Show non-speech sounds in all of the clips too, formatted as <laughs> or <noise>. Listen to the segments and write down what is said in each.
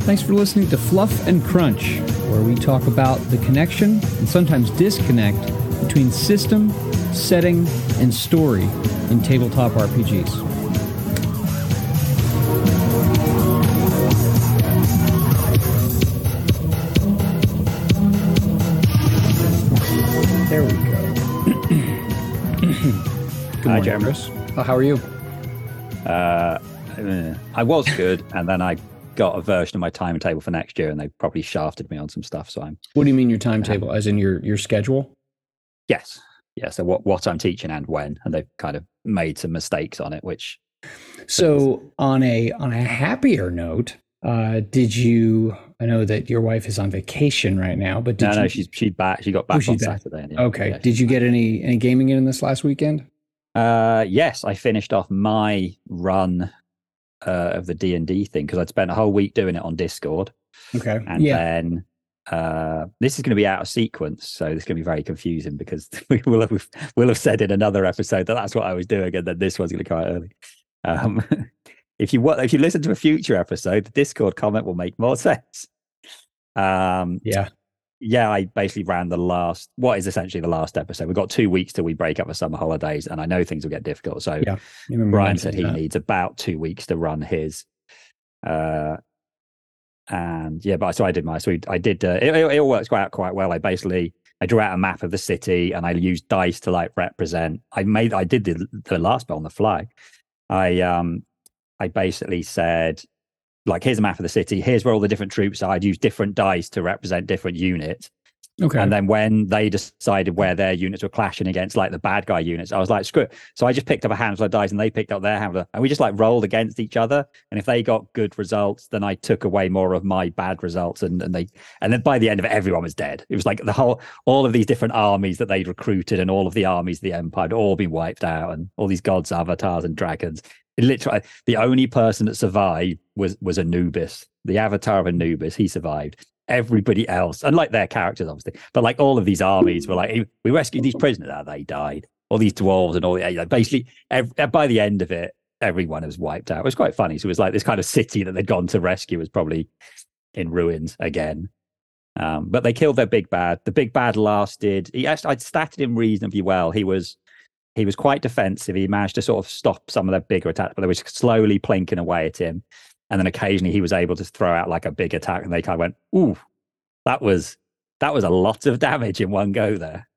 Thanks for listening to Fluff and Crunch, where we talk about the connection and sometimes disconnect between system, setting, and story in tabletop RPGs. There we go. Good morning, Jeremy. Oh, how are you? Uh, eh, I was good, and then I got a version of my timetable for next year, and they probably shafted me on some stuff. So I'm What do you mean your timetable? As in your your schedule? yes, yeah. So what what I'm teaching and when, and they've kind of made some mistakes on it, which So on a on a happier note, uh, did you? I know that your wife is on vacation right now, but did no, you? no, she's she's back. She got back she's on back. Saturday. yeah, okay. yeah. Did you get any any gaming in this last weekend? Uh, yes, I finished off my run uh, of the D and D thing because I'd spent a whole week doing it on Discord, Okay. and yeah. then uh, this is going to be out of sequence, so this is going to be very confusing because <laughs> we will have we'll have said in another episode that that's what I was doing, and then this one's going to come out early. Um, <laughs> if you wa- if you listen to a future episode, the Discord comment will make more <laughs> sense. Um, yeah. Yeah, I basically ran the last what is essentially the last episode. We've got two weeks till we break up for summer holidays, and I know things will get difficult. So Yeah. Brian said he that. needs about two weeks to run his. Uh, and yeah, but so I did my so I did. Uh, it, it, it all works quite out quite well. I basically I drew out a map of the city and I used dice to like represent. I made I did the the last bit on the fly. I um I basically said like here's a map of the city. Here's where all the different troops are. I'd use different dice to represent different units. Okay. And then when they decided where their units were clashing against like the bad guy units, I was like, screw it. So I just picked up a handful of dice and they picked up their handful. And we just like rolled against each other. And if they got good results, then I took away more of my bad results. And, and they and then by the end of it, everyone was dead. It was like the whole all of these different armies that they'd recruited and all of the armies of the Empire had all been wiped out, and all these gods, avatars, and dragons. It literally the only person that survived was was Anubis, the avatar of Anubis. He survived everybody else, unlike their characters, obviously, but like all of these armies were like, we rescued these prisoners, ah, they died. All these dwarves and all the like, basically, ev- by the end of it, everyone was wiped out. It was quite funny. So it was like this kind of city that they'd gone to rescue was probably in ruins again. Um, but they killed their big bad. The big bad lasted. He actually, I'd statted him reasonably well. He was he was quite defensive. He managed to sort of stop some of their bigger attacks, but they were slowly plinking away at him. And then occasionally he was able to throw out like a big attack, and they kind of went, "Ooh, that was that was a lot of damage in one go there."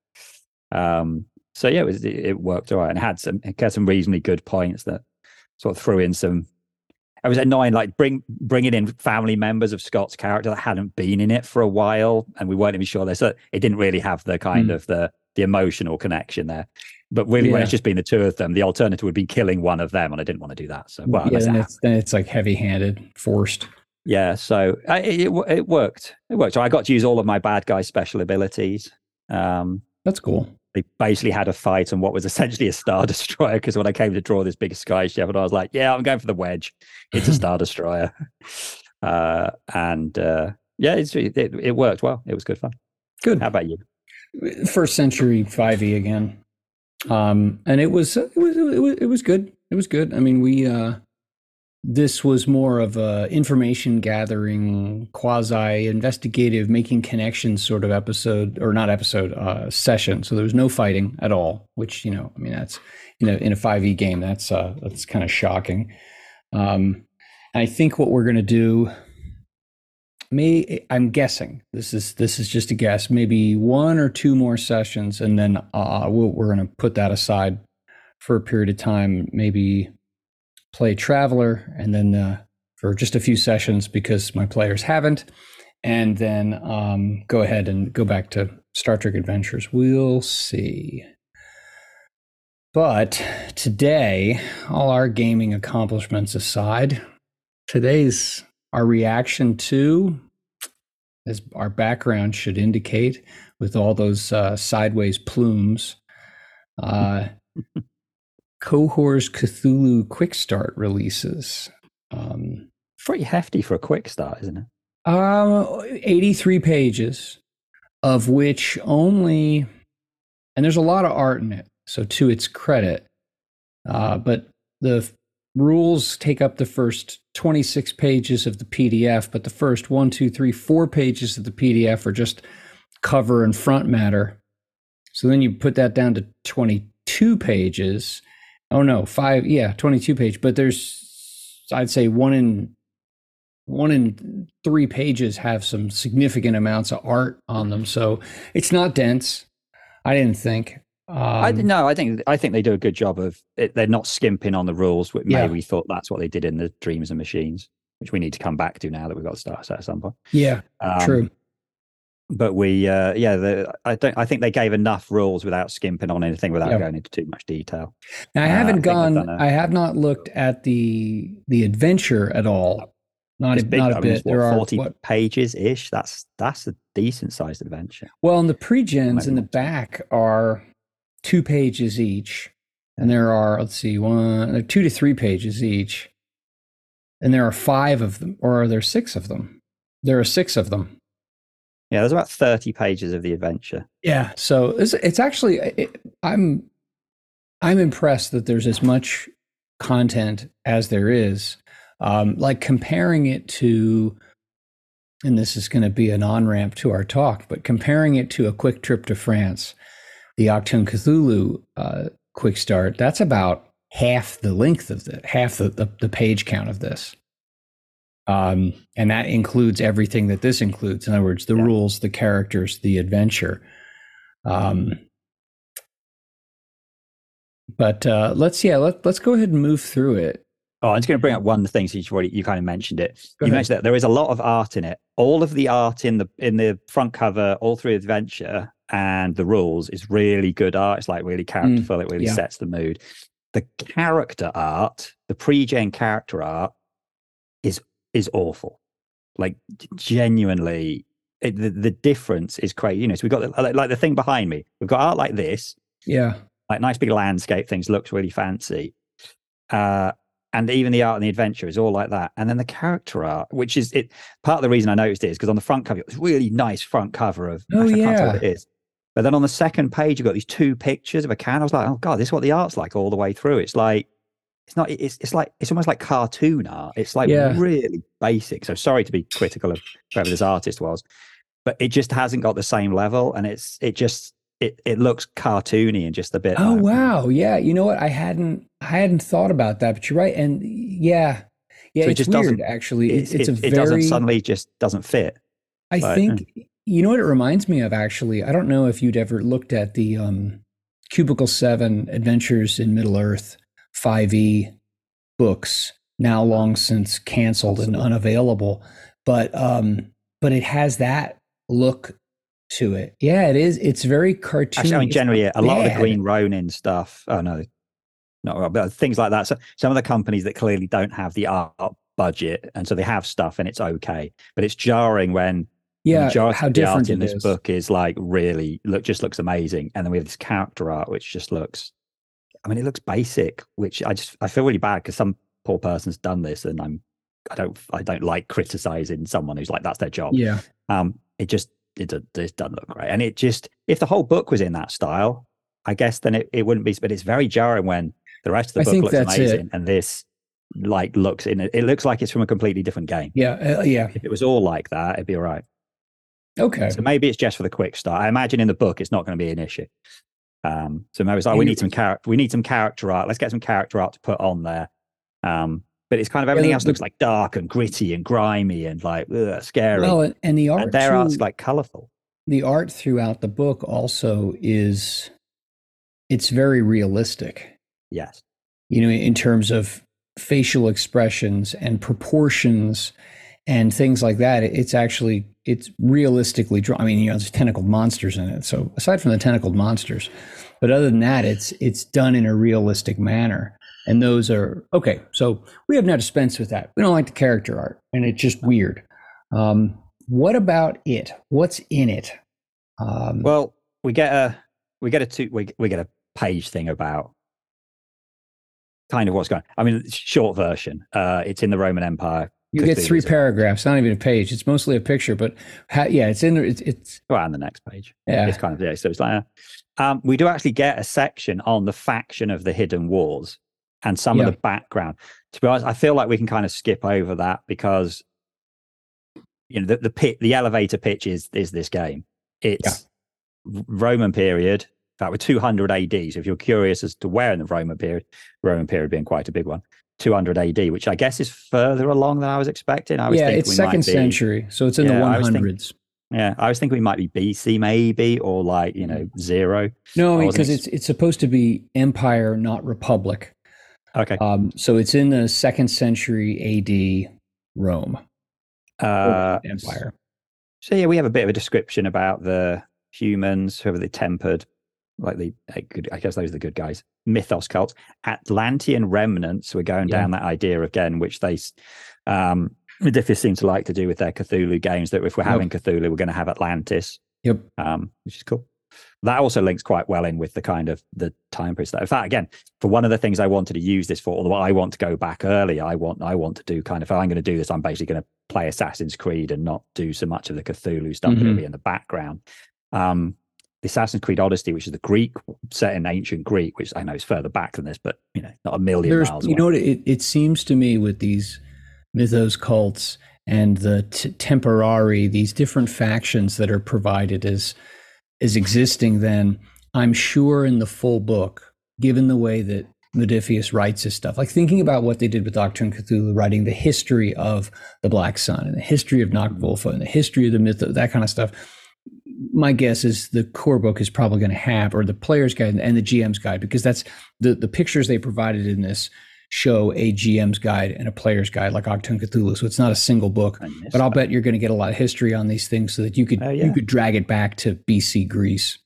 Um, so yeah, it, was, it, it worked all right, and had some it had some reasonably good points that sort of threw in some. It was annoying, like bring bringing in family members of Scott's character that hadn't been in it for a while, and we weren't even sure they so it didn't really have the kind Mm. of the the emotional connection there. But really, when it's just been the two of them, the alternative would be killing one of them, and I didn't want to do that. So, well, yeah, then it's, then it's like heavy handed, forced. yeah. So I, it, it worked. It worked. So I got to use all of my bad guy special abilities. Um, That's cool. they basically had a fight on what was essentially a star destroyer. Because when I came to draw this big sky shepherd, I was like, "Yeah, I'm going for the wedge. It's a <laughs> star destroyer." Uh, and uh, yeah, it's, it, it worked well. It was good fun. Good. How about you? first century 5e again um and it was it was it was, it was good. It was good. I mean we uh this was more of a information gathering quasi investigative making connections sort of episode or not episode uh session. So there was no fighting at all which you know i mean that's in a in a 5e game that's uh that's kind of shocking. Um i think what we're going to do may i'm guessing this is this is just a guess maybe one or two more sessions and then uh we'll, we're going to put that aside for a period of time maybe play traveler and then uh, for just a few sessions because my players haven't. And then um, go ahead and go back to star trek adventures. We'll see. But today all our gaming accomplishments aside today's our reaction to, as our background should indicate, with all those uh, sideways plumes, uh, <laughs> Cohors Cthulhu Quick Start releases. Um, Pretty hefty for a quick start, isn't it? uh, 83 pages, of which only, and there's a lot of art in it, so to its credit, uh, but the f- rules take up the first 26 pages of the PDF, but the first one, two, three, four pages of the PDF are just cover and front matter. So then you put that down to 22 pages. Oh no, five, yeah, 22 page, but there's, I'd say one in, one in three pages have some significant amounts of art on them. So it's not dense. I didn't think. Um, I no, I think I think they do a good job of it. They're not skimping on the rules. Maybe Yeah. we thought that's what they did in the Dreams and Machines, which we need to come back to now that we've got Star Set at some point. yeah, Um, true. But we, uh, yeah, the, I don't. I think they gave enough rules without skimping on anything, without Yeah. going into too much detail. Now, I Uh, haven't think they've gone. a- I have not looked at the the adventure at all. Not a, big. not I a mean, it's bit. There what, are forty what, pages ish. That's that's a decent sized adventure. well, and the pre-gens Maybe in the back are two pages each, and there are let's see, one, are two to three pages each, and there are five of them, or are there six of them? There are six of them. Yeah, there's about thirty pages of the adventure. Yeah. So it's, it's actually it, I'm I'm impressed that there's as much content as there is. Um, like comparing it to, and this is going to be an on ramp to our talk, but comparing it to a quick trip to France, the Achtung Cthulhu uh, quick start, that's about half the length of the half the, the, the page count of this. Um, and that includes everything that this includes. In other words, the Yeah. rules, the characters, the adventure. Um, but uh, let's yeah, let, let's go ahead and move through it. Oh, I'm just going to bring up one thing since you already you kind of mentioned it. Go you ahead. mentioned that there is a lot of art in it. All of the art in the in the front cover, all through adventure and the rules is really good art. It's like really characterful. it really Mm, yeah. sets the mood. The character art, the pre-gen character art, is is awful. Like genuinely, it, the the difference is crazy. You know, so we've got like, like the thing behind me. We've got art like this, Yeah, like nice big landscape things looks really fancy uh and even the art and the adventure is all like that and then the character art which is it part of the reason i noticed it is because on the front cover it's really nice front cover of Oh, actually, I what yeah. it is but then on the second page you've got these two pictures of a can i was like oh god this is what the art's like all the way through it's like it's not it's, it's like it's almost like cartoon art it's like Yeah. really basic so sorry to be critical of whoever this artist was but it just hasn't got the same level and it's it just it, it looks cartoony and just a bit Oh like, wow, yeah. You know what? I hadn't I hadn't thought about that, but you're right. And yeah, yeah, So it it's just weird. doesn't- Actually, it, it's it's it, a it doesn't suddenly just doesn't fit. I but, think hmm. You know what it reminds me of. Actually, I don't know if you'd ever looked at the um, Cubicle Seven Adventures in Middle Earth Five E books, now long since canceled and unavailable. But um, but it has that look to it. Yeah, it is. It's very cartoony. Actually, I mean, generally, a lot of the. Green Ronin stuff. Oh no, not but things like that. So some of the companies that clearly don't have the art budget, and so they have stuff, and it's okay. But it's jarring when Yeah, how the art different in this is. book is like really look just looks amazing, and then we have this character art which just looks. I mean, it looks basic, which I just I feel really bad because some poor person's done this, and I'm I don't I don't like criticizing someone who's like that's their job. Yeah. um it just it, it doesn't look great and it just if the whole book was in that style i guess then it, it wouldn't be but it's very jarring when the rest of the I book looks that's it. amazing and this like looks in it it looks like it's from a completely different game Yeah. Uh, yeah. if it was all like that it'd be all right Okay. so maybe it's just for the quick start. I imagine in the book it's not going to be an issue. Um so maybe it's like we need some character we need some character art. Let's get some character art to put on there. Um but it's kind of everything the- else looks like dark and gritty and grimy and like ugh, scary. Well, and- and the art and their too- art's like colorful the art throughout the book also is it's very realistic. Yes. You know in terms of facial expressions and proportions and things like that it's actually it's realistically drawn i mean you know there's tentacled monsters in it so aside from the tentacled monsters but other than that it's it's done in a realistic manner and those are okay so we have now dispensed with that we don't like the character art and it's just weird um, what about it what's in it um, Well, we get a we get a two we we get a page thing about kind of what's going. I mean, short version. Uh, it's in the Roman Empire. You get three paragraphs not even a page it's mostly a picture but yeah it's in there it's, it's Well, and the next page. yeah It's kind of yeah. So it's like, uh, um, we do actually get a section on the faction of the hidden wars and some Yeah. of the background. to be honest, I feel like we can kind of skip over that because you know the the pit the elevator pitch is is this game. It's yeah. Roman period. In fact, with 200 AD. So if you're curious as to where in the Roman period, Roman period being quite a big one, 200 AD, which I guess is further along than I was expecting. I was yeah, it's second century, so it's in yeah, the 100s. Yeah, I was thinking we might be BC maybe or like you know zero. No, because it's it's supposed to be empire, not republic. Okay. Um, so it's in the second century AD Rome. Uh, empire. So yeah, we have a bit of a description about the humans, whoever they tempered, like the good, I guess those are the good guys. Mythos cults, Atlantean remnants. We're going yeah. down that idea again, which they um Modiphius seem to like to do with their Cthulhu games. That if we're having yep. Cthulhu, we're going to have Atlantis. Yep. Um, which is cool. That also links quite well in with the kind of the time period. In fact, again, for one of the things I wanted to use this for, although I want to go back early, I want I want to do kind of if I'm going to do this, I'm basically going to play Assassin's Creed and not do so much of the Cthulhu stuff mm-hmm. be in the background. Um, the Assassin's Creed Odyssey, which is the Greek set in ancient Greek, which I know is further back than this, but you know, not a million There's, miles. You away. know what? It, it seems to me with these mythos cults and the t- temporary these different factions that are provided as as existing then i'm sure in the full book given the way that Modiphius writes his stuff, like thinking about what they did with Achtung Cthulhu, writing the history of the Black Sun and the history of Nacht-Wölfe and the history of the myth, that kind of stuff. My guess is the core book is probably going to have, or the player's guide and the GM's guide, because that's the the pictures they provided in this show a GM's guide and a player's guide like Achtung Cthulhu. So it's not a single book, but I'll bet you're going to get a lot of history on these things so that you could uh, yeah. you could drag it back to BC Greece.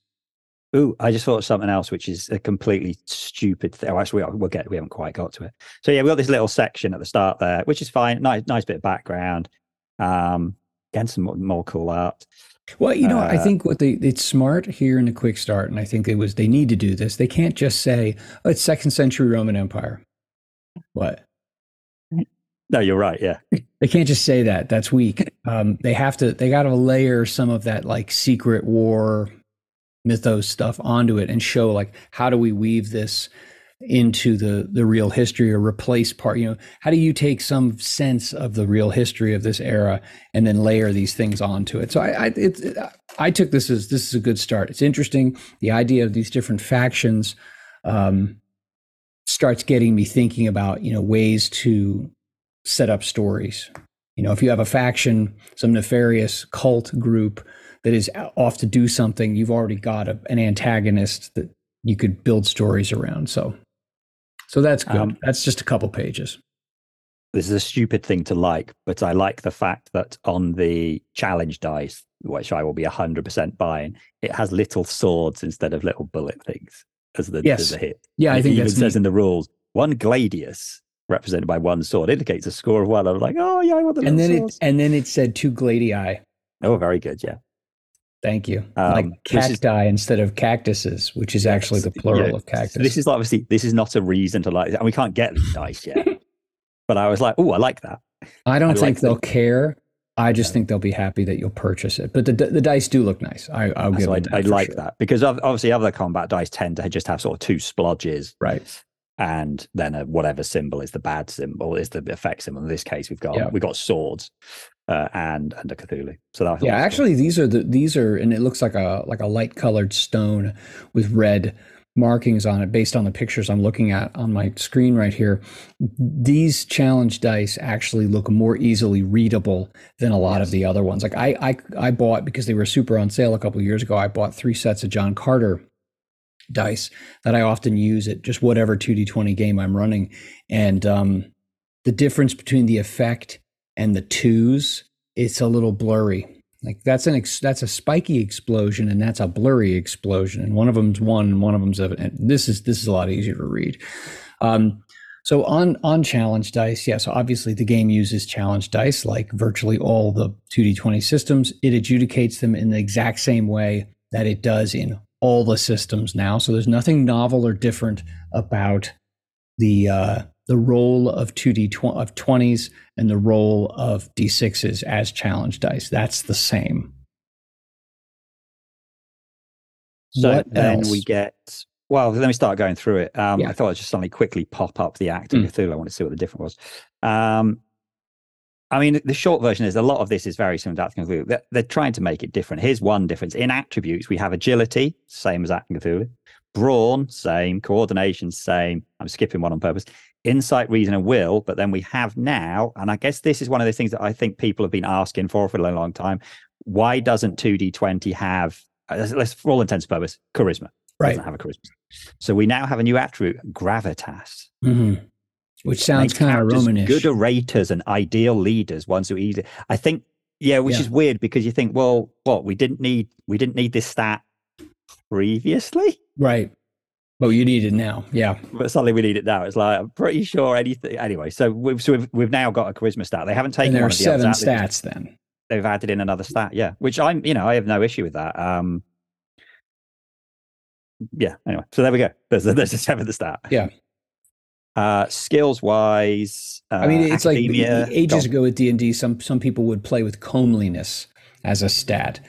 Ooh, I just thought of something else, which is a completely stupid thing. Oh, actually, we'll get we haven't quite got to it. So yeah, we got this little section at the start there, which is fine. Nice, nice bit of background. Um, again, some more, more cool art. Well, you know, uh, I think what they it's smart here in the quick start, and I think it was they need to do this. They can't just say, "Oh, it's second century Roman Empire." What? No, you're right. Yeah. <laughs> They can't just say that. That's weak. Um, they have to, they got to layer some of that like secret war mythos stuff onto it and show like, how do we weave this into the, the real history or replace part, you know, how do you take some sense of the real history of this era and then layer these things onto it? So I, I, it, I took this as, this is a good start. It's interesting. The idea of these different factions, um, starts getting me thinking about you know ways to set up stories you know if you have a faction some nefarious cult group that is off to do something you've already got a, an antagonist that you could build stories around so so that's good um, that's just a couple pages this is a stupid thing to like but i like the fact that on the challenge dice which i will be 100% buying it has little swords instead of little bullet things as the, yes. as the hit. Yeah, and I think it even says neat. in the rules one gladius represented by one sword indicates a score of one. I'm like, oh yeah, I want the and then swords. it and then it said two gladii. Oh, very good. Yeah. Thank you. Um, like cacti is, instead of cactuses, which is actually the plural yeah. of cactus. So this is obviously this is not a reason to like, and we can't get dice yet. <laughs> but I was like, oh, I like that. I don't I think like they'll care. I just think they'll be happy that you'll purchase it. But the the dice do look nice. I, will give so I, I like sure. that because obviously other combat dice tend to just have sort of two splodges, right? And then a, whatever symbol is the bad symbol is the effect symbol. In this case, we've got yeah. we've got swords uh, and and a Cthulhu. So that yeah, actually cool. these are the these are and it looks like a like a light colored stone with red markings on it based on the pictures I'm looking at on my screen right here. These challenge dice actually look more easily readable than a lot yes. of the other ones. Like I, I, I bought because they were super on sale a couple years ago. I bought three sets of John Carter dice that I often use at just whatever 2d20 game I'm running, and um, the difference between the effect and the twos, it's a little blurry like that's an ex- that's a spiky explosion and that's a blurry explosion, and one of them's one and one of them's. And this is this is a lot easier to read. Um, so on on challenge dice, yes, obviously the game uses challenge dice like virtually all the 2d20 systems. It adjudicates them in the exact same way that it does in all the systems now. So there's nothing novel or different about the uh, the role of 2d tw- of 20s and the role of d6s as challenge dice that's the same so what then else? we get Well, let me start going through it. Um, Yeah. I thought I'd just suddenly quickly pop up the Achtung Mm. Cthulhu. I want to see what the difference was. Um, I mean, the short version is a lot of this is very similar to Achtung Cthulhu. They're, they're trying to make it different. Here's one difference. In attributes, we have agility, same as Achtung Cthulhu. Brawn, same. Coordination, same. I'm skipping one on purpose. Insight, reason, and will. But then we have now, and I guess this is one of the things that I think people have been asking for for a long, time. Why doesn't 2D20 have, uh, let's- for all intents and purposes, charisma? Right. Doesn't have a charisma. So we now have a new attribute, gravitas. hmm Which sounds kind of Romanish. Good orators and ideal leaders, ones who easily. I think, yeah, which Yeah. is weird because you think, well, what we didn't need, we didn't need this stat previously, Right. But you need it now. Yeah. but suddenly we need it now. It's like I'm pretty sure anything. Anyway, so we've so we've, we've now got a charisma stat. They haven't taken And there one are of the seven out. Just- stats then. They've added in another stat, yeah. Which I'm, you know, I have no issue with that. Um, yeah. Anyway, so there we go. There's a, there's a seventh stat. Yeah. Uh, skills wise, uh, I mean, it's academia, like ages go- ago with D and D. Some some people would play with comeliness as a stat,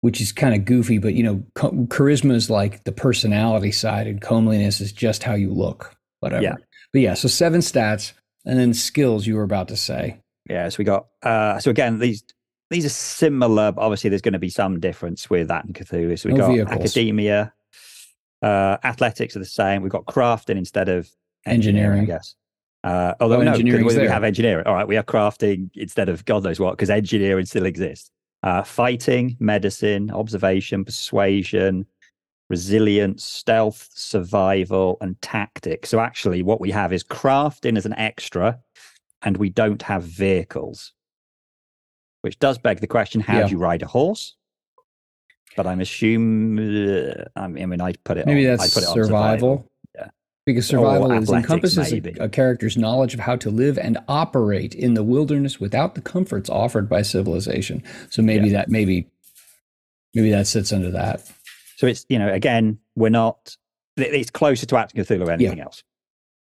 which is kind of goofy. But you know, charisma is like the personality side, and comeliness is just how you look. Whatever. Yeah. But yeah, so seven stats, and then skills. You were about to say. Yeah, so we got uh so again these these are similar, but obviously there's going to be some difference with that and Cthulhu. So we No got vehicles. academia, uh athletics are the same. We've got crafting instead of engineering, Engineering. I guess. Uh although Oh, no, we have engineering. All right, we are crafting instead of God knows what, because engineering still exists. Uh fighting, medicine, observation, persuasion, resilience, stealth, survival, and tactics. So actually what we have is crafting as an extra and we don't have vehicles. Which does beg the question: How Yeah. do you ride a horse? But I'm assuming. Uh, I mean, I put it. Maybe on, that's I'd put it on survival. Yeah. Because Or survival is encompasses a, a character's knowledge of how to live and operate in the wilderness without the comforts offered by civilization. So maybe that maybe maybe that sits under that. So it's you know again we're not. It's closer to Achtung Cthulhu than anything else.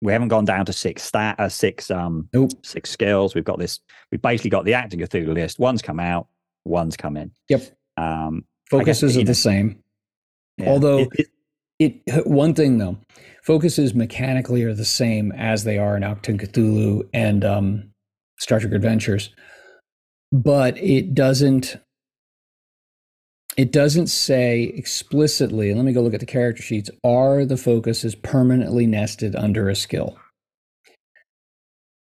We haven't gone down to six stat, uh, six um, Nope. six skills. We've got this. We've basically got the Achtung Cthulhu list. One's come out, one's come in. Yep. Um, guess, Focuses you are know, the same. yeah. Although- It- it- It <laughs> one thing though, focuses mechanically are the same as they are in Achtung Cthulhu and um, Star Trek Adventures, but it doesn't. It doesn't say explicitly. Let me go look at the character sheets. Are the focuses permanently nested under a skill?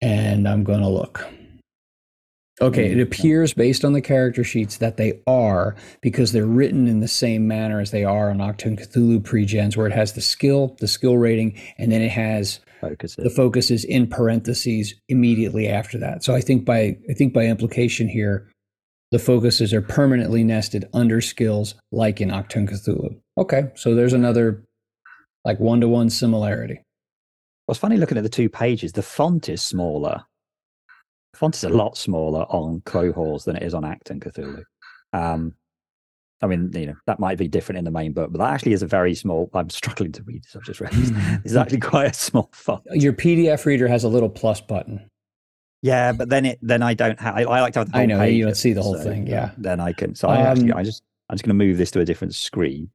And I'm going to look. Okay, it appears based on the character sheets that they are because they're written in the same manner as they are on Achtung Cthulhu pregens, where it has the skill, the skill rating, and then it has focus the focuses in parentheses immediately after that. So I think by I think by implication here, the focuses are permanently nested under skills like in Achtung Cthulhu. Okay, so there's another like one to one similarity. Well, it's funny looking at the two pages. The font is smaller. The font is a lot smaller on Cohors than it is on Achtung Cthulhu. Um, I mean, you know, that might be different in the main book, but that actually is a very small. I'm struggling to read this. I've just read this. <laughs> It's actually quite a small font. Your PDF reader has a little plus button. Yeah, but then it then I don't have. I, I like to have the whole I know, you don't see the whole so thing, yeah. Then I can. So I actually, Um, I just, I'm just going to move this to a different screen.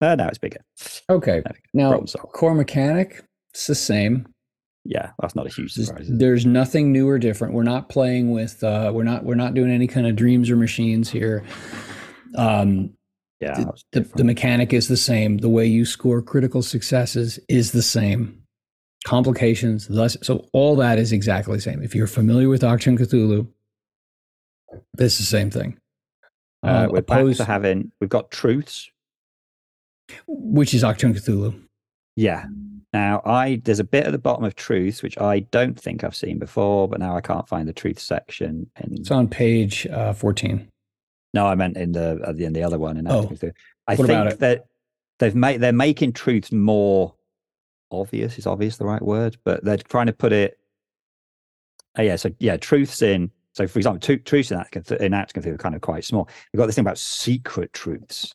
Uh, now it's bigger. Okay, now core mechanic, it's the same. Yeah, that's not a huge surprise. there's nothing new or different. We're not playing with. Uh, we're not. We're not doing any kind of dreams or machines here. Um, Yeah, the, the, the mechanic is the same. The way you score critical successes is the same. Complications, thus, so all that is exactly the same. If you're familiar with Achtung Cthulhu, it's the same thing. Uh, Um, we're back opposed- to having. We've got truths. which is Achtung Cthulhu. Yeah. Now, I there's a bit at the bottom of truths which I don't think I've seen before, but now I can't find the truth section. And It's on page uh, 14. no, I meant in the uh, in the other one. In Oh. I What think that they've made they're making truths more obvious. Is obvious the right word? But they're trying to put it. Oh, yeah. So yeah, truths in. So for example, two, truths in Cthulhu- in are kind of quite small. We've got this thing about secret truths.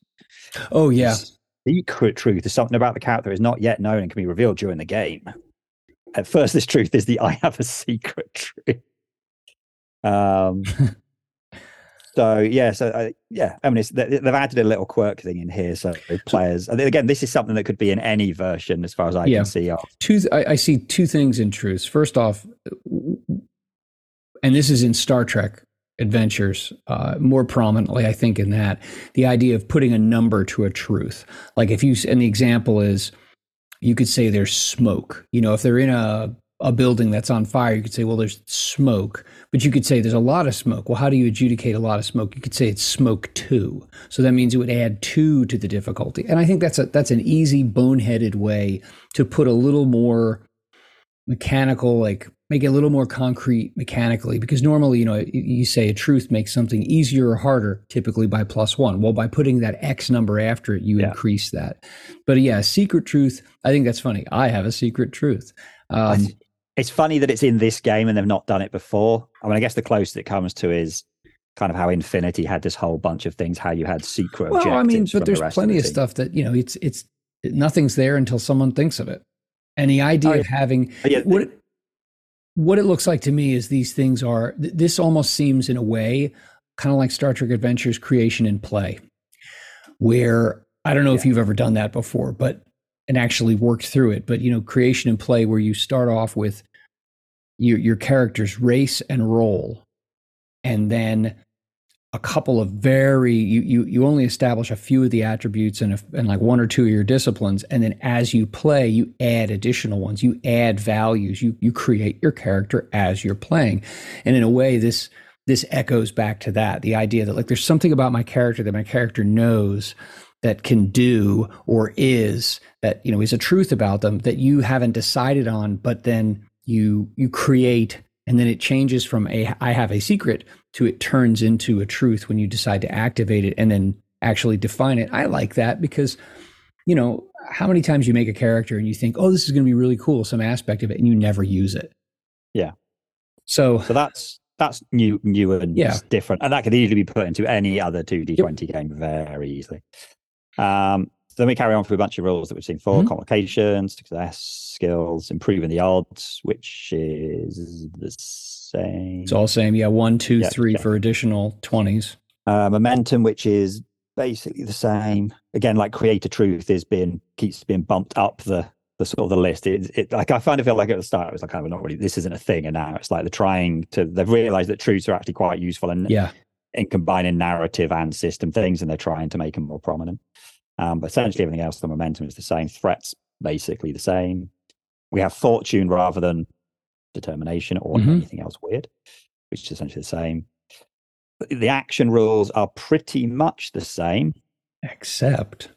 Oh yeah, secret truth is something about the character is not yet known and can be revealed during the game. At first, this truth is the I have a secret <laughs> truth. Um, <laughs> So yeah, so uh, yeah, I mean, it's, they've added a little quirk thing in here, so players. Again, this is something that could be in any version, as far as I yeah. can see. Of. Two, I, I see two things in truth. First off, and this is in Star Trek adventures uh, more prominently, I think, in that the idea of putting a number to a truth. Like if you, and the example is, you could say there's smoke. You know, if they're in a a building that's on fire, you could say, well, there's smoke. But you could say there's a lot of smoke. Well, how do you adjudicate a lot of smoke? You could say it's smoke two. So that means it would add two to the difficulty. And I think that's a that's an easy, boneheaded way to put a little more mechanical, like make it a little more concrete mechanically. Because normally, you know, you say a truth makes something easier or harder, typically by plus one. Well, by putting that X number after it, you yeah. increase that. But yeah, secret truth, I think that's funny. I have a secret truth. Um, it's funny that it's in this game and they've not done it before. I mean, I guess the closest it comes to is kind of how Infinity had this whole bunch of things, how you had secret well, I mean, but there's the plenty of, of stuff that you know, it's it's nothing's there until someone thinks of it. And the idea oh, of having oh, yeah, what what it looks like to me is these things are. This almost seems in a way kind of like Star Trek Adventures creation and play, where I don't know yeah. if you've ever done that before, but and actually worked through it. But you know, creation and play where you start off with your your character's race and role, and then a couple of very you you you only establish a few of the attributes and and like one or two of your disciplines, and then as you play, you add additional ones. You add values. You you create your character as you're playing, and in a way, this this echoes back to that the idea that like there's something about my character that my character knows that can do or is that you know is a truth about them that you haven't decided on but then you you create and then it changes from a I have a secret to it turns into a truth when you decide to activate it and then actually define it. I like that because you know, how many times you make a character and you think, "Oh, this is going to be really cool," some aspect of it and you never use it. Yeah. So So that's that's new new and yeah. different and that could easily be put into any other 2d20 yep. game very easily. Um then we carry on through a bunch of rules that we've seen for mm-hmm. complications, success, skills, improving the odds, which is the same. It's all same. Yeah, one, two, yeah, three for additional 20s. Uh, momentum, which is basically the same. Again, like create a truth is being keeps being bumped up the the sort of the list. It, it like I find it feel like at the start it was like, I'm oh, not really this isn't a thing, and now it's like they're trying to they've realized that truths are actually quite useful and yeah, in combining narrative and system things, and they're trying to make them more prominent. Um, but essentially, everything else, the momentum is the same. Threats basically the same. We have fortune rather than determination or mm-hmm. anything else weird, which is essentially the same. The action rules are pretty much the same, except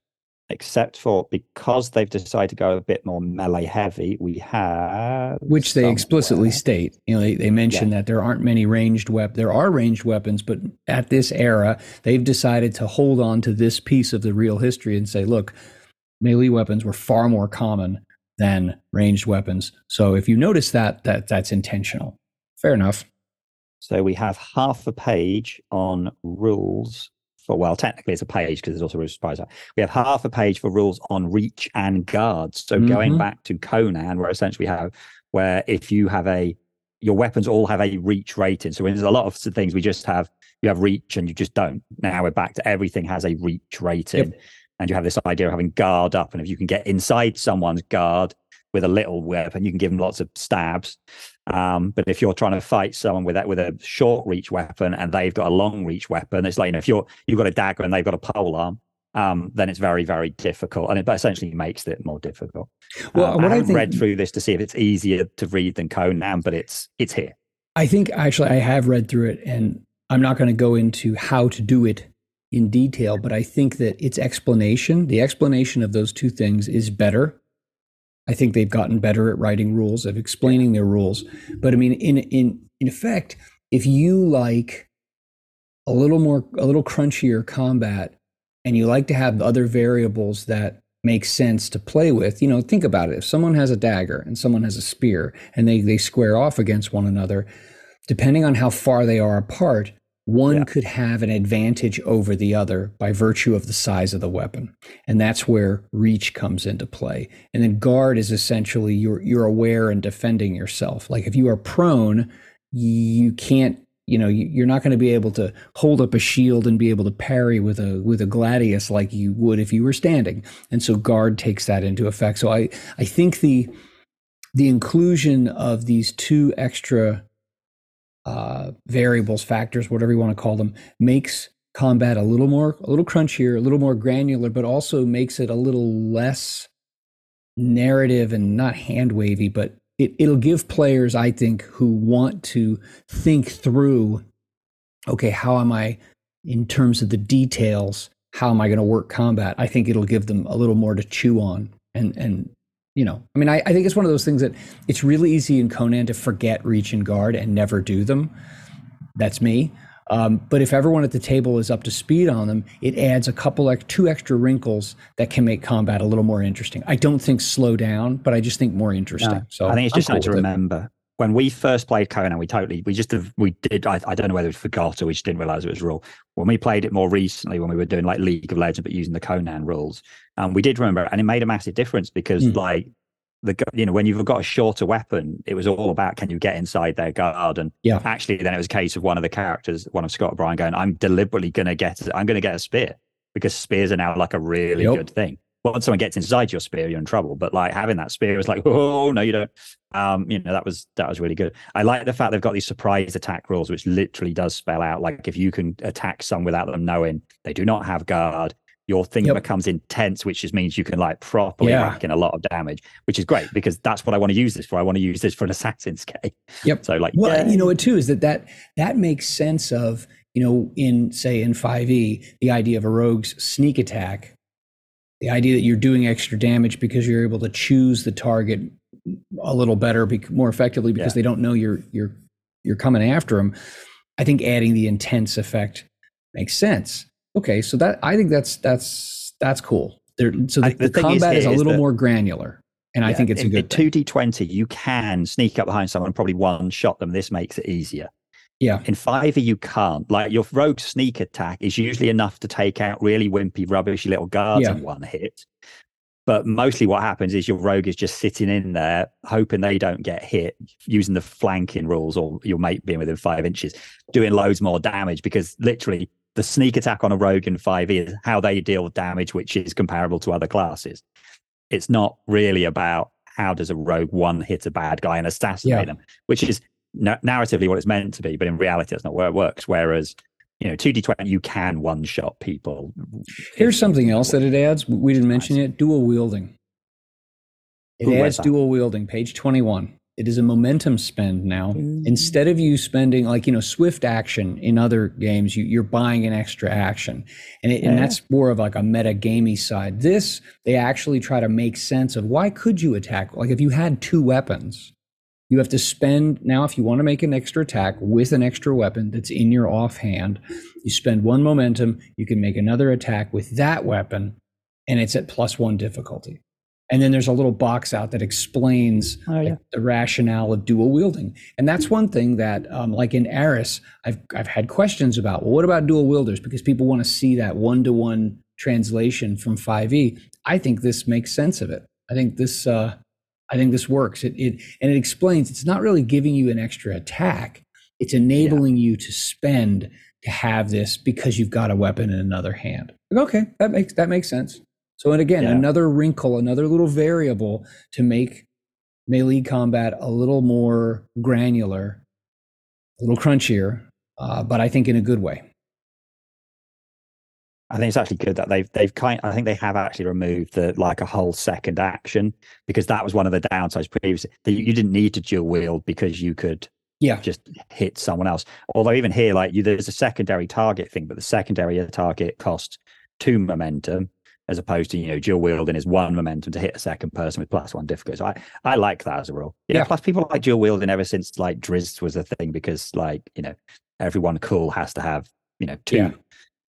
except for because they've decided to go a bit more melee heavy, we have which they somewhere. explicitly state. You know, they, they mention yeah. that there aren't many ranged weapons. There are ranged weapons, but at this era, they've decided to hold on to this piece of the real history and say, look, melee weapons were far more common than ranged weapons. So if you notice that, that that's intentional. Fair enough. So we have half a page on rules for well, technically it's a page because there's also rules surprise. We have half a page for rules on reach and guards. So mm-hmm. going back to Conan, where essentially we have where if you have a your weapons all have a reach rating. So there's a lot of things we just have you have reach and you just don't. Now we're back to everything has a reach rating. Yep. And you have this idea of having guard up. And if you can get inside someone's guard, with a little weapon, you can give them lots of stabs. Um, but if you're trying to fight someone with that with a short reach weapon and they've got a long reach weapon, it's like you know if you're you've got a dagger and they've got a pole arm, um, then it's very very difficult, and it essentially makes it more difficult. Well, um, I haven't I think, read through this to see if it's easier to read than Conan, but it's it's here. I think actually I have read through it, and I'm not going to go into how to do it in detail, but I think that its explanation, the explanation of those two things, is better I think they've gotten better at writing rules, of explaining their rules. But I mean, in in in effect, if you like a little more, a little crunchier combat, and you like to have other variables that make sense to play with, you know, think about it. If someone has a dagger and someone has a spear, and they they square off against one another, depending on how far they are apart, one yeah. could have an advantage over the other by virtue of the size of the weapon. And that's where reach comes into play. And then guard is essentially you're you're aware and defending yourself. Like if you are prone, you can't you know you're not going to be able to hold up a shield and be able to parry with a with a gladius like you would if you were standing and so guard takes that into effect so i i think the the inclusion of these two extra uh, variables factors whatever you want to call them makes combat a little more a little crunchier a little more granular but also makes it a little less narrative and not hand wavy but it, it'll give players, I think, who want to think through, okay, how am I, in terms of the details, how am I going to work combat? I think it'll give them a little more to chew on. And, and you know, I mean, I, I think it's one of those things that it's really easy in Conan to forget reach and guard and never do them. That's me. Um, but if everyone at the table is up to speed on them, it adds a couple, like two extra wrinkles that can make combat a little more interesting. I don't think slow down, but I just think more interesting. No, so I think it's just something to remember. It. When we first played Conan, we totally, we just, we did, I, I don't know whether we forgot or we just didn't realize it was a rule. When we played it more recently, when we were doing like League of Legends, but using the Conan rules, um, we did remember, and it made a massive difference because mm. like the you know when you've got a shorter weapon, it was all about can you get inside their guard, and yeah, actually then it was a case of one of the characters, one of Scott O'Brien, going, I'm deliberately going to get, I'm going to get a spear because spears are now like a really yep. good thing. Once someone gets inside your spear, you're in trouble. But like having that spear was like, <laughs> oh no, you don't. Um, you know that was that was really good. I like the fact they've got these surprise attack rules, which literally does spell out like if you can attack some without them knowing they do not have guard, your thing yep. becomes intense, which just means you can like properly yeah. rack in a lot of damage, which is great because that's what I want to use this for. I want to use this for an assassin's <laughs> game. Yep. So like, well, yeah. you know, it too is that that that makes sense of you know in say in 5e the idea of a rogue's sneak attack, the idea that you're doing extra damage because you're able to choose the target a little better, more effectively because yeah. they don't know you're you're you're coming after them. I think adding the intense effect makes sense Okay, so that I think that's that's that's cool. There, so the, the, the combat is, is, a little more granular, and yeah, I think it's a good. Two D twenty, you can sneak up behind someone and probably one shot them. This makes it easier. Yeah. In five you can't. Like your rogue sneak attack is usually enough to take out really wimpy, rubbishy little guards yeah. in one hit. But mostly what happens is your rogue is just sitting in there, hoping they don't get hit, using the flanking rules or your mate being within five inches, doing loads more damage because literally the sneak attack on a rogue in 5e is how they deal with damage, which is comparable to other classes. It's not really about how does a rogue one hit a bad guy and assassinate yeah. them, which is narratively what it's meant to be, but in reality, that's not where it works. Whereas, you know, 2d20, you can one shot people. Here's something else that it adds. We didn't mention it dual wielding. It Ooh, adds dual wielding, page 21. It is a momentum spend now. Mm. Instead of you spending like you know swift action in other games, you, are buying an extra action, and it, yeah. and that's more of like a meta gamey side. This they actually try to make sense of why could you attack? Like if you had two weapons, you have to spend now if you want to make an extra attack with an extra weapon that's in your offhand. You spend one momentum, you can make another attack with that weapon, and it's at plus one difficulty. And then there's a little box out that explains oh, yeah. like, the rationale of dual wielding. And that's one thing that, um, like in Aris, I've, I've had questions about. Well, what about dual wielders? Because people want to see that one to one translation from 5e. I think this makes sense of it. I think this, uh, I think this works. It, it and it explains it's not really giving you an extra attack. It's enabling yeah. you to spend to have this because you've got a weapon in another hand. Okay, that makes that makes sense. So, and again, yeah. another wrinkle, another little variable to make melee combat a little more granular, a little crunchier, uh, but I think in a good way. I think it's actually good that they've they've kind. I think they have actually removed the like a whole second action because that was one of the downsides previously. That you didn't need to dual wield because you could yeah just hit someone else. Although even here, like you, there's a secondary target thing, but the secondary target cost two momentum as opposed to you know dual wielding is one momentum to hit a second person with plus one difficulty. So I I like that as a rule. Yeah. Plus people like dual wielding ever since like Drizzt was a thing because like you know everyone cool has to have you know two yeah.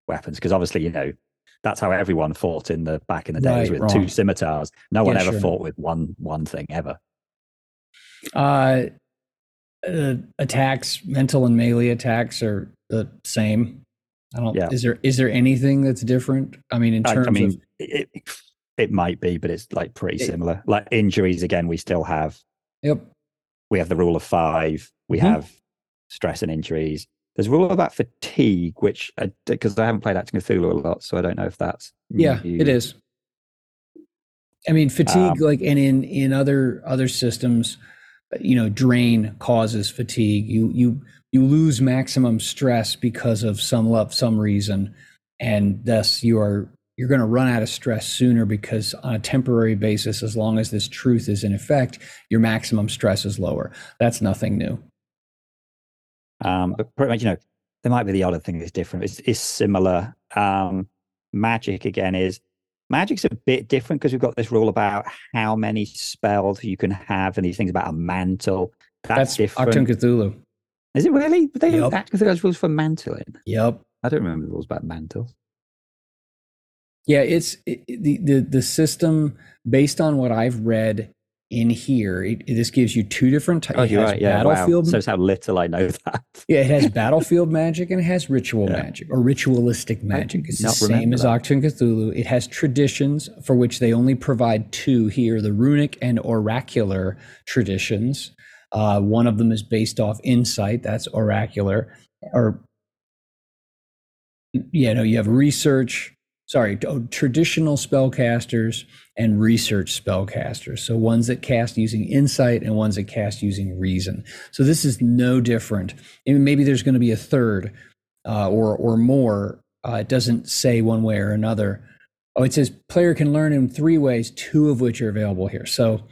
Weapons because obviously you know that's how everyone fought in the back in the days right, with wrong. two scimitars. No one ever sure. fought with one one thing ever. Uh, uh, attacks, mental and melee attacks are the same. I don't. Yeah. Is there is there anything that's different? I mean, in terms I, I mean, of it, it might be, but it's like pretty it, similar. Like injuries, again, we still have. Yep. We have the rule of five. We mm-hmm. have stress and injuries. There's a rule about fatigue, which because I, I, haven't played Achtung Cthulhu a lot, so I don't know if that's yeah, new. it is. I mean, fatigue, um, like, and in in other other systems, you know, drain causes fatigue. You you you lose maximum stress because of some love, some reason, and thus you are you're going to run out of stress sooner because on a temporary basis, as long as this truth is in effect, your maximum stress is lower. That's nothing new. Um, but pretty much, you know, there might be the other thing that's different. It's, it's similar. Um, magic again is magic's a bit different because we've got this rule about how many spells you can have and these things about a mantle. That's, that's different. Achtung Cthulhu. Is it really? They yep. Achtung Cthulhu's rules for mantling. Yep. I don't remember the rules about mantles. Yeah, it's it, the the the system based on what I've read in here. It, this gives you two different types. Oh, you're right. Yeah, battlefield. Wow. So it's how little I know that. yeah, it has <laughs> battlefield magic and it has ritual yeah. magic or ritualistic magic. It's the same as Achtung Cthulhu. It has traditions for which they only provide two here: the runic and oracular traditions. Uh, one of them is based off insight. That's oracular. Or yeah, no, you have research sorry, oh, traditional spellcasters and research spellcasters. So ones that cast using insight and ones that cast using reason. So this is no different. And maybe there's going to be a third uh, or or more. Uh, it doesn't say one way or another. Oh, it says player can learn in three ways, two of which are available here. So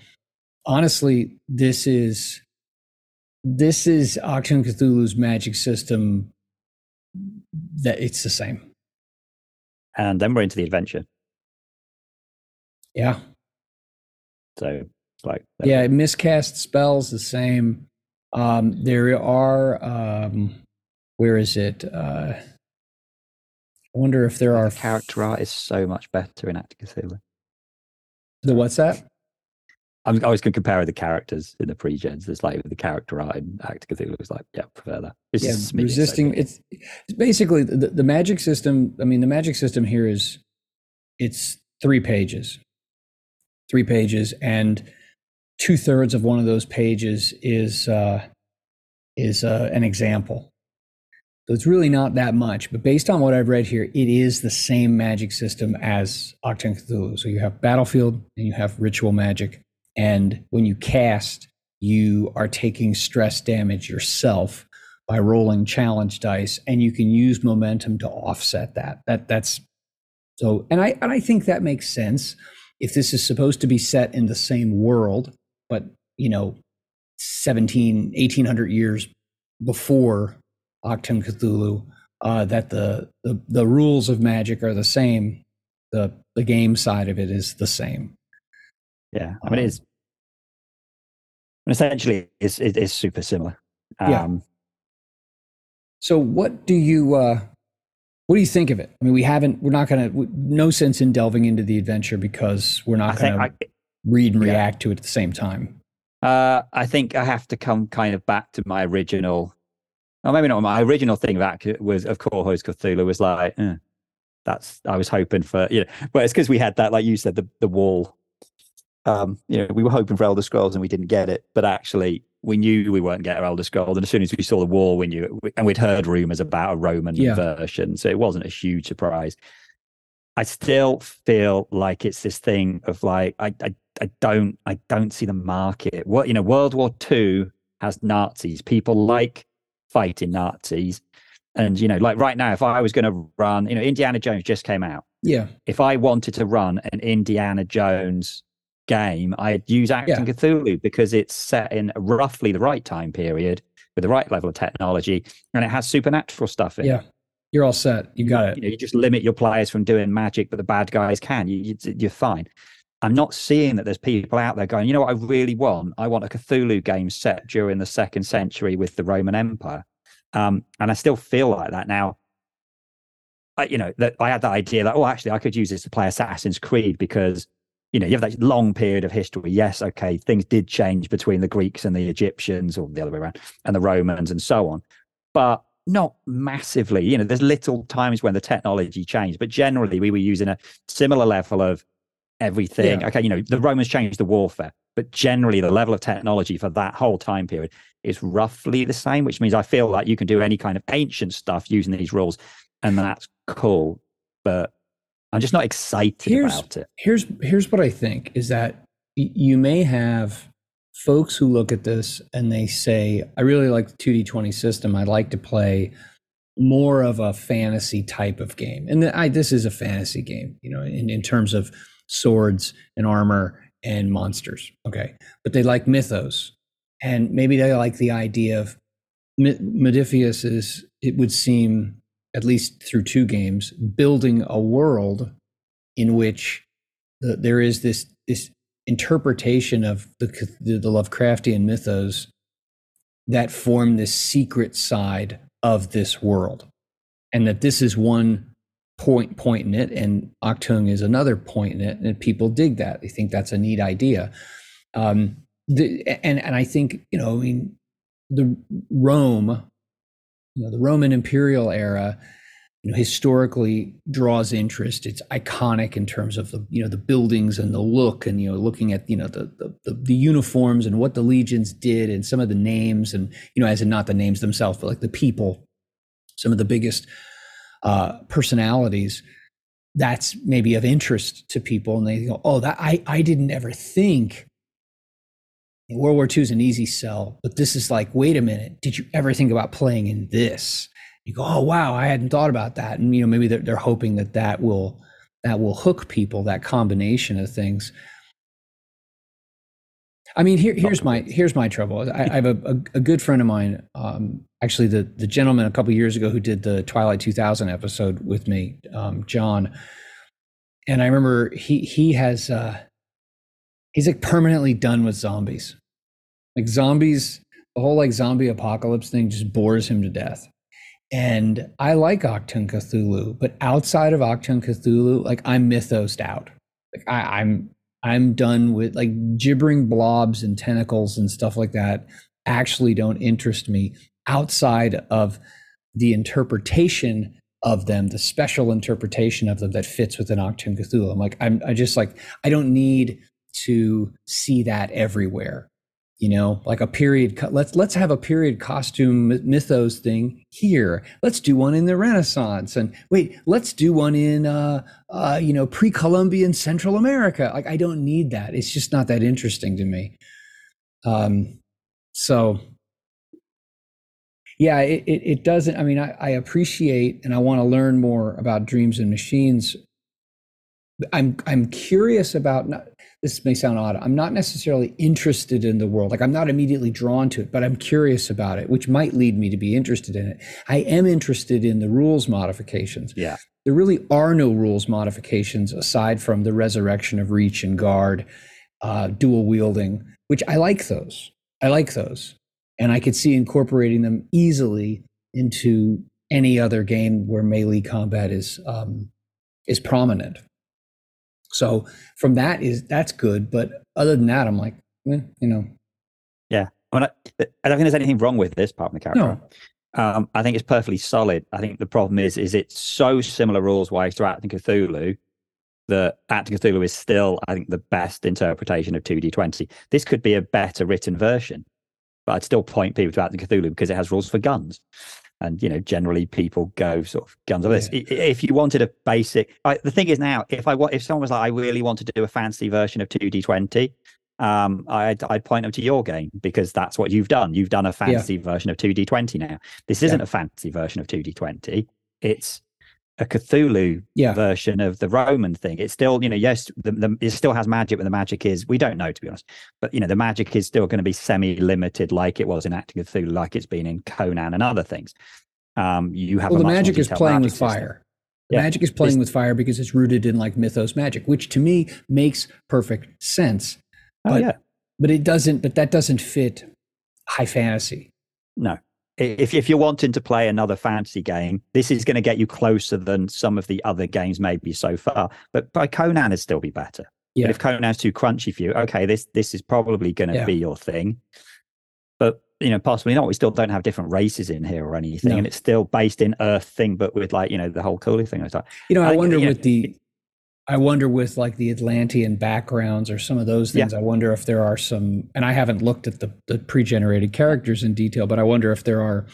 honestly, this is this is Achtung Cthulhu's magic system. That it's the same and then we're into the adventure. Yeah. So it's like yeah, miscast spells the same. Um, there are um, where is it? Uh, I wonder if there are the character art is so much better in Achtung Cthulhu. The what's that? I'm always going to compare the characters in the pre-gens. It's like the character art in Achtung Cthulhu was like, yeah, prefer that. It's yeah, resisting. It's, it's, basically the, the magic system. I mean, the magic system here is it's three pages, three pages, and two thirds of one of those pages is uh, is uh, an example. So it's really not that much, but based on what I've read here, it is the same magic system as Achtung Cthulhu. So you have battlefield and you have ritual magic and when you cast, you are taking stress damage yourself by rolling challenge dice, and you can use momentum to offset that. That that's so, and I and I think that makes sense. If this is supposed to be set in the same world, but you know, 17, 1800 years before Achtung Cthulhu, uh, that the, the the rules of magic are the same. The the game side of it is the same. Yeah, I mean, um, it's essentially it's it is super similar. Um, yeah. So, what do you uh, what do you think of it? I mean, we haven't. We're not going to. No sense in delving into the adventure because we're not going to read and react yeah. to it at the same time. Uh, I think I have to come kind of back to my original. Well, maybe not my original thing. That was Cohors Cthulhu was like. Eh, that's I was hoping for you know, but it's because we had that, like you said, the the wall um, you know, we were hoping for Elder Scrolls and we didn't get it, but actually we knew we weren't getting Elder Scrolls. And as soon as we saw the war, we knew it, and we'd heard rumors about a Roman yeah. version, so it wasn't a huge surprise. I still feel like it's this thing of like I, I I don't I don't see the market. What you know, World War II has Nazis. People like fighting Nazis. And you know, like right now, if I was going to run, you know, Indiana Jones just came out. Yeah. If I wanted to run an Indiana Jones game, I'd use Achtung yeah. Cthulhu because it's set in roughly the right time period with the right level of technology, and it has supernatural stuff in yeah. it. Yeah. You're all set. You got it. You, know, you just limit your players from doing magic, but the bad guys can. You, you, are fine. I'm not seeing that there's people out there going, you know what I really want? I want a Cthulhu game set during the second century with the Roman Empire. Um, and I still feel like that now. I, you know, that I had that idea that, oh, actually, I could use this to play Assassin's Creed because you know, you have that long period of history. Yes, okay, things did change between the Greeks and the Egyptians, or the other way around, and the Romans and so on, but not massively. You know, there's little times when the technology changed, but generally we were using a similar level of everything. Yeah. Okay, you know, the Romans changed the warfare, but generally the level of technology for that whole time period is roughly the same, which means I feel like you can do any kind of ancient stuff using these rules, and that's cool. But I'm just not excited here's, about it. Here's here's what I think is that y- you may have folks who look at this and they say, I really like the 2D20 system. I'd like to play more of a fantasy type of game. And I, this is a fantasy game, you know, in, in terms of swords and armor and monsters. Okay. But they like mythos. And maybe they like the idea of Modiphius is, it would seem, at least through two games, building a world in which the, there is this, this interpretation of the, the, the Lovecraftian mythos that form this secret side of this world. And that this is one point point in it, and Achtung is another point in it, and people dig that. They think that's a neat idea. Um, the, and and I think you know, I mean, the Rome, you know, the Roman imperial era, you know, historically draws interest. It's iconic in terms of the you know the buildings and the look, and you know, looking at you know the the, the, uniforms and what the legions did, and some of the names, and you know, as in not the names themselves, but like the people, some of the biggest uh, personalities that's maybe of interest to people and they go oh that i i didn't ever think world war ii is an easy sell but this is like wait a minute did you ever think about playing in this you go oh wow i hadn't thought about that and you know maybe they're, they're hoping that that will that will hook people that combination of things I mean, here, here's my here's my trouble. I, I have a, a, a, good friend of mine, um, actually the the gentleman a couple years ago who did the Twilight 2000 episode with me, um, John. And I remember he he has uh, he's like permanently done with zombies. Like zombies, the whole like zombie apocalypse thing just bores him to death. And I like Achtung Cthulhu, but outside of Achtung Cthulhu, like I'm mythosed out. Like I, I'm I'm done with like gibbering blobs and tentacles and stuff like that actually don't interest me outside of the interpretation of them, the special interpretation of them that fits with an Achtung Cthulhu. I'm like, I'm I just like, I don't need to see that everywhere you know like a period let's let's have a period costume mythos thing here. Let's do one in the renaissance and wait let's do one in uh, uh you know pre-columbian central america. Like i don't need that. It's just not that interesting to me. Um so yeah it, it, it doesn't i mean I, I appreciate and i want to learn more about dreams and machines i'm i'm curious about not this may sound odd. I'm not necessarily interested in the world. Like I'm not immediately drawn to it, but I'm curious about it, which might lead me to be interested in it. I am interested in the rules modifications. Yeah. There really are no rules modifications aside from the resurrection of reach and guard, uh, dual wielding, which I like those. I like those. And I could see incorporating them easily into any other game where melee combat is um, is prominent. So from that is that's good, but other than that, I'm like, eh, you know. Yeah, I, mean, I, I, don't think there's anything wrong with this part of the character. No. Um, I think it's perfectly solid. I think the problem is, is it's so similar rules wise to Achtung Cthulhu that Achtung Cthulhu is still, I think, the best interpretation of 2D20. This could be a better written version, but I'd still point people to Achtung Cthulhu because it has rules for guns and you know generally people go sort of guns on this yeah. if you wanted a basic I, the thing is now if i if someone was like i really want to do a fancy version of 2d20 um, I'd, I'd point them to your game because that's what you've done you've done a fancy yeah. version of 2d20 now this isn't yeah. a fancy version of 2d20 it's a Cthulhu yeah. version of the Roman thing. It's still, you know, yes, the, the, it still has magic, but the magic is we don't know to be honest. But you know, the magic is still going to be semi-limited, like it was in Achtung Cthulhu, like it's been in Conan and other things. Um, you have well, the magic is playing with fire. The yeah. magic is playing it's, with fire because it's rooted in like mythos magic, which to me makes perfect sense. Oh, but, yeah. but it doesn't. But that doesn't fit high fantasy. No, if if you're wanting to play another fantasy game, this is going to get you closer than some of the other games maybe so far. But by Conan, would still be better. Yeah. But if Conan's too crunchy for you, okay, this this is probably going to yeah. be your thing. But you know, possibly not. We still don't have different races in here or anything, no. and it's still based in Earth thing, but with like you know the whole Cthulhu thing. I thought you know, I, I wonder you know, with the I wonder with like the Atlantean backgrounds or some of those things. Yeah. I wonder if there are some, and I haven't looked at the the pre-generated characters in detail, but I wonder if there are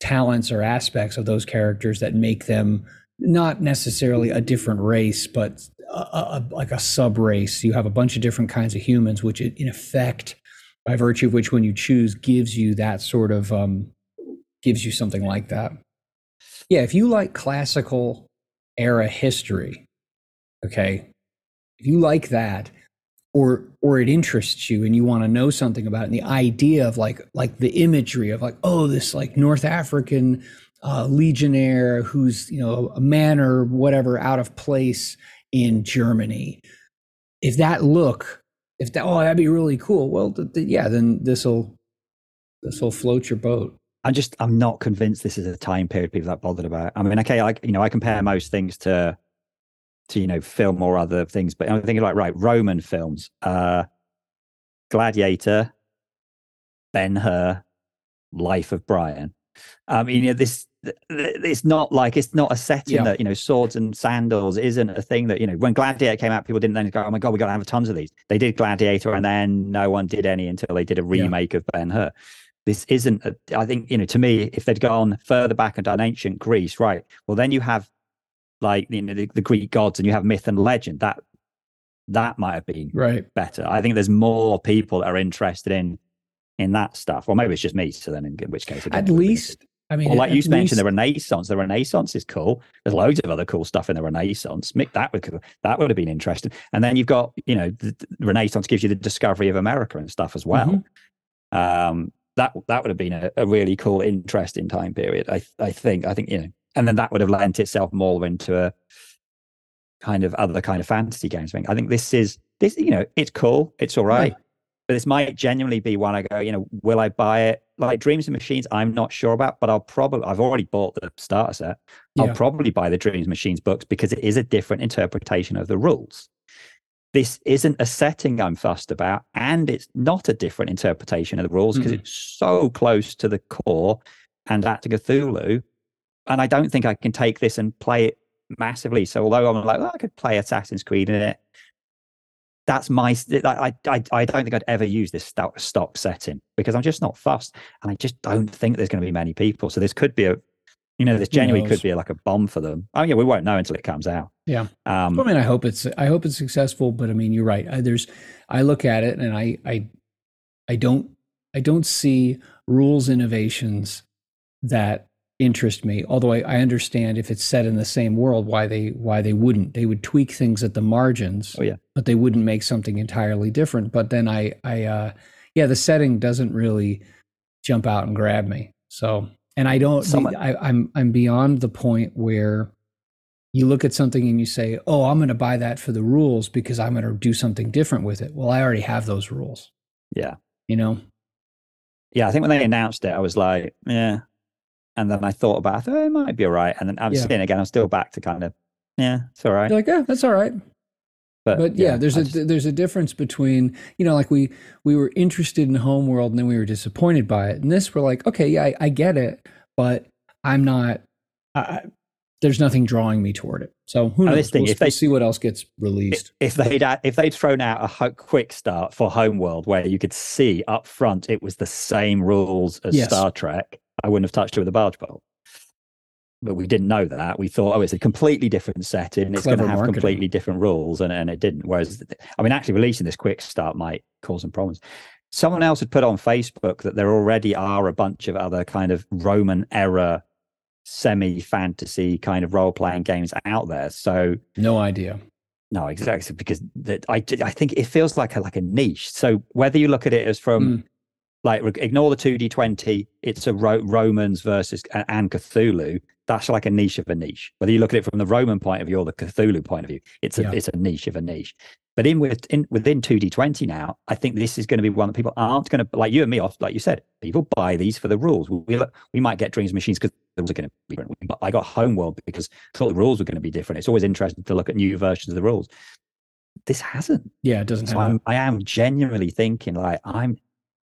talents or aspects of those characters that make them not necessarily a different race, but a, a, like a sub race. You have a bunch of different kinds of humans, which in effect, by virtue of which, when you choose, gives you that sort of um, gives you something like that. Yeah, if you like classical era history, okay, if you like that, or or it interests you and you want to know something about it, and the idea of like like the imagery of like oh this like North African uh, legionnaire who's you know a man or whatever out of place in Germany. If that look, if that oh that'd be really cool. Well, th- th- yeah, then this will this will float your boat. I'm just I'm not convinced this is a time period people that bothered about. I mean, okay, you know I compare most things to to you know film or other things, but I'm thinking like right Roman films, uh, Gladiator, Ben Hur, Life of Brian. I mean, you know, this it's not like it's not a setting yeah. that you know swords and sandals isn't a thing that you know when gladiator came out people didn't then go oh my god we got to have tons of these they did gladiator and then no one did any until they did a remake yeah. of ben hur this isn't a, I think you know to me if they'd gone further back and done ancient greece right well then you have like you know the, the greek gods and you have myth and legend that that might have been right better i think there's more people that are interested in in that stuff or maybe it's just me so then in, which case at least I mean, or like you least... mentioned, the Renaissance. The Renaissance is cool. There's loads of other cool stuff in the Renaissance. Mick, that would that would have been interesting. And then you've got, you know, the, the Renaissance gives you the discovery of America and stuff as well. Mm-hmm. Um, that that would have been a, a, really cool, interesting time period. I I think. I think you know, and then that would have lent itself more into a kind of other kind of fantasy games. I think. I think this is this. You know, it's cool. It's all right. Yeah but this might genuinely be one I go, you know, will I buy it? Like Dreams and Machines, I'm not sure about, but I'll probably, I've already bought the starter set. I'll probably buy the Dreams Machines books because it is a different interpretation of the rules. This isn't a setting I'm fussed about, and it's not a different interpretation of the rules because mm. it's so close to the core and at Cthulhu. And I don't think I can take this and play it massively. So although I'm like, well, I could play Assassin's Creed in it, that's my I, I I don't think I'd ever use this stock setting because I'm just not fussed, and I just don't think there's going to be many people. So this could be a, you know, this genuinely could be like a bomb for them. Oh yeah, we won't know until it comes out. Yeah. Um, I mean, I hope it's I hope it's successful, but I mean, you're right. I, there's I look at it and I I I don't I don't see rules innovations that interest me. Although I, I, understand if it's set in the same world, why they why they wouldn't. They would tweak things at the margins. Oh yeah, but they wouldn't make something entirely different. But then I I uh, yeah, the setting doesn't really jump out and grab me. So and I don't. Someone, I, I'm I'm beyond the point where you look at something and you say, "Oh, I'm going to buy that for the rules because I'm going to do something different with it." Well, I already have those rules. Yeah, you know. Yeah, I think when they announced it, I was like, "Yeah, and then I thought about, I oh, it might be all right. And then I'm yeah. seeing again, I'm still back to kind of, yeah, it's all right. You're like, yeah, that's all right. But, but yeah, yeah, there's I a just... there's a difference between you know like we we were interested in Homeworld and then we were disappointed by it. And this we're like, okay, yeah, I, I get it, but I'm not. I, there's nothing drawing me toward it. So who knows? Thing, we'll, if they, see what else gets released. If they'd if they'd thrown out a quick start for Homeworld where you could see up front it was the same rules as yes. Star Trek, I wouldn't have touched it with a barge pole. But we didn't know that. We thought, oh, it's a completely different setting. It's going to have marketing. completely different rules, and, and it didn't. Whereas, I mean, actually releasing this quick start might cause some problems. Someone else had put on Facebook that there already are a bunch of other kind of Roman era semi fantasy kind of role playing games out there. So no idea. No, exactly because that I I think it feels like a like a niche. So whether you look at it as from mm like ignore the 2d20 it's a Ro- romans versus and cthulhu. That's like a niche of a niche. Whether you look at it from the roman point of view or the cthulhu point of view it's a yeah. it's a niche of a niche. But in, with, in within 2d20 now i think this is going to be one that people aren't going to like you and me off like you said people buy these for the rules. We, we might get dreams machines because the rules are going to be different. But i got homeworld because I thought the rules were going to be different. It's always interesting to look at new versions of the rules. This hasn't. Yeah it doesn't so I'm, i am genuinely thinking like i'm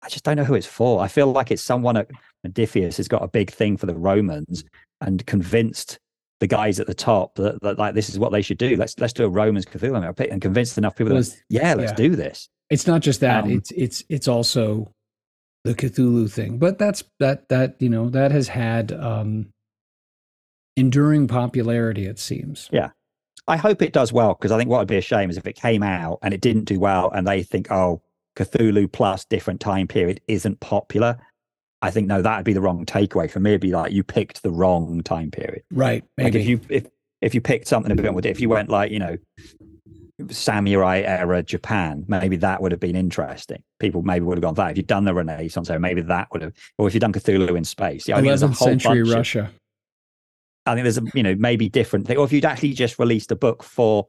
I just don't know who it's for. I feel like it's someone at Modiphius has got a big thing for the Romans and convinced the guys at the top that, that like this is what they should do. Let's let's do a Romans Cthulhu and convince enough people. that, yeah, let's yeah. do this. It's not just that. Um, it's it's it's also the Cthulhu thing. But that's that that you know that has had um, enduring popularity. It seems. Yeah, I hope it does well because I think what would be a shame is if it came out and it didn't do well, and they think, oh, Cthulhu plus different time period isn't popular. I think no, that'd be the wrong takeaway for me. It'd be like you picked the wrong time period. Right. Maybe. Like if you if if you picked something a bit more, if you went like you know samurai era Japan, maybe that would have been interesting. People maybe would have gone that. If you'd done the Renaissance era, maybe that would have, or if you'd done Cthulhu in space. Yeah, 11th century Russia. Of, I think there's a, you know, maybe different thing. Or if you'd actually just released a book for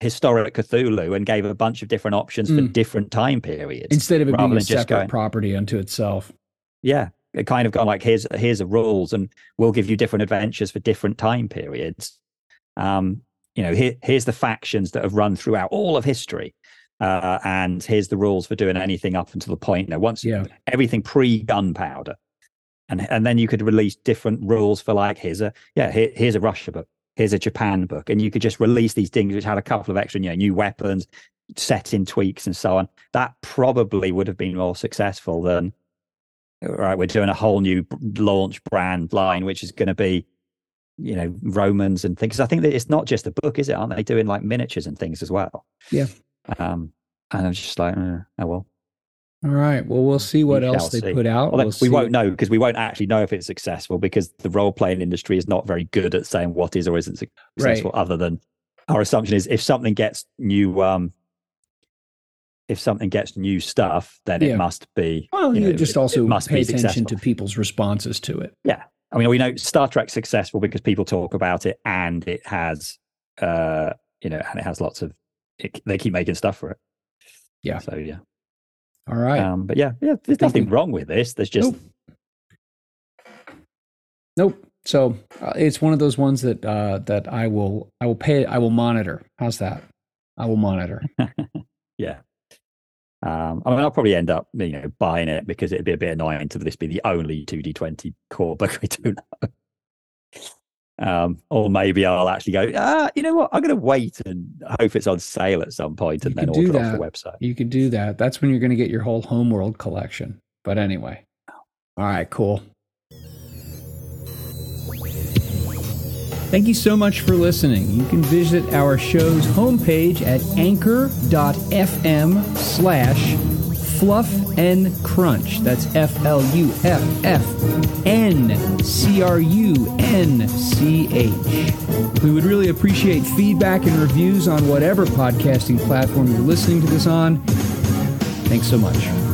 historic Cthulhu and gave a bunch of different options mm. for different time periods. Instead of it being a separate going, property unto itself. Yeah. It kind of gone like, here's, here's the rules and we'll give you different adventures for different time periods. Um, you know, here, here's the factions that have run throughout all of history. Uh, and here's the rules for doing anything up until the point, you know, once yeah. everything pre gunpowder. And, and then you could release different rules for like, here's a, yeah, here, here's a Russia book, here's a Japan book. And you could just release these things which had a couple of extra, you know, new weapons, setting tweaks and so on. That probably would have been more successful than, right, we're doing a whole new launch brand line, which is going to be you know romans and things. I think that it's not just a book is it? Aren't they doing like miniatures and things as well? Yeah. Um and i'm just like uh, oh well all right well we'll see what we else they see. put out well, we'll we won't know because we won't actually know if it's successful because the role-playing industry is not very good at saying what is or isn't successful right. other than our assumption is if something gets new um if something gets new stuff, then yeah. it must be. Well, you, you know, just it, also it must pay attention successful. to people's responses to it. Yeah, I mean, we know Star Trek's successful because people talk about it, and it has, uh, you know, and it has lots of. It, they keep making stuff for it. Yeah. So yeah. All right. Um, but yeah, yeah. There's nothing wrong with this. There's just. Nope. nope. So uh, it's one of those ones that uh, that I will I will pay I will monitor. How's that? I will monitor. <laughs> yeah. Um, I mean, I'll probably end up, you know, buying it because it'd be a bit annoying to this be the only 2D20 core <laughs> book. I don't know. Um, or maybe I'll actually go, ah, you know what? I'm going to wait and hope it's on sale at some point and you then order off the website. You could do that. That's when you're going to get your whole homeworld collection. But anyway. All right, cool. Thank you so much for listening. You can visit our show's homepage at anchor.fm slash fluff and crunch. That's F L U F F N C R U N C H. We would really appreciate feedback and reviews on whatever podcasting platform you're listening to this on. Thanks so much.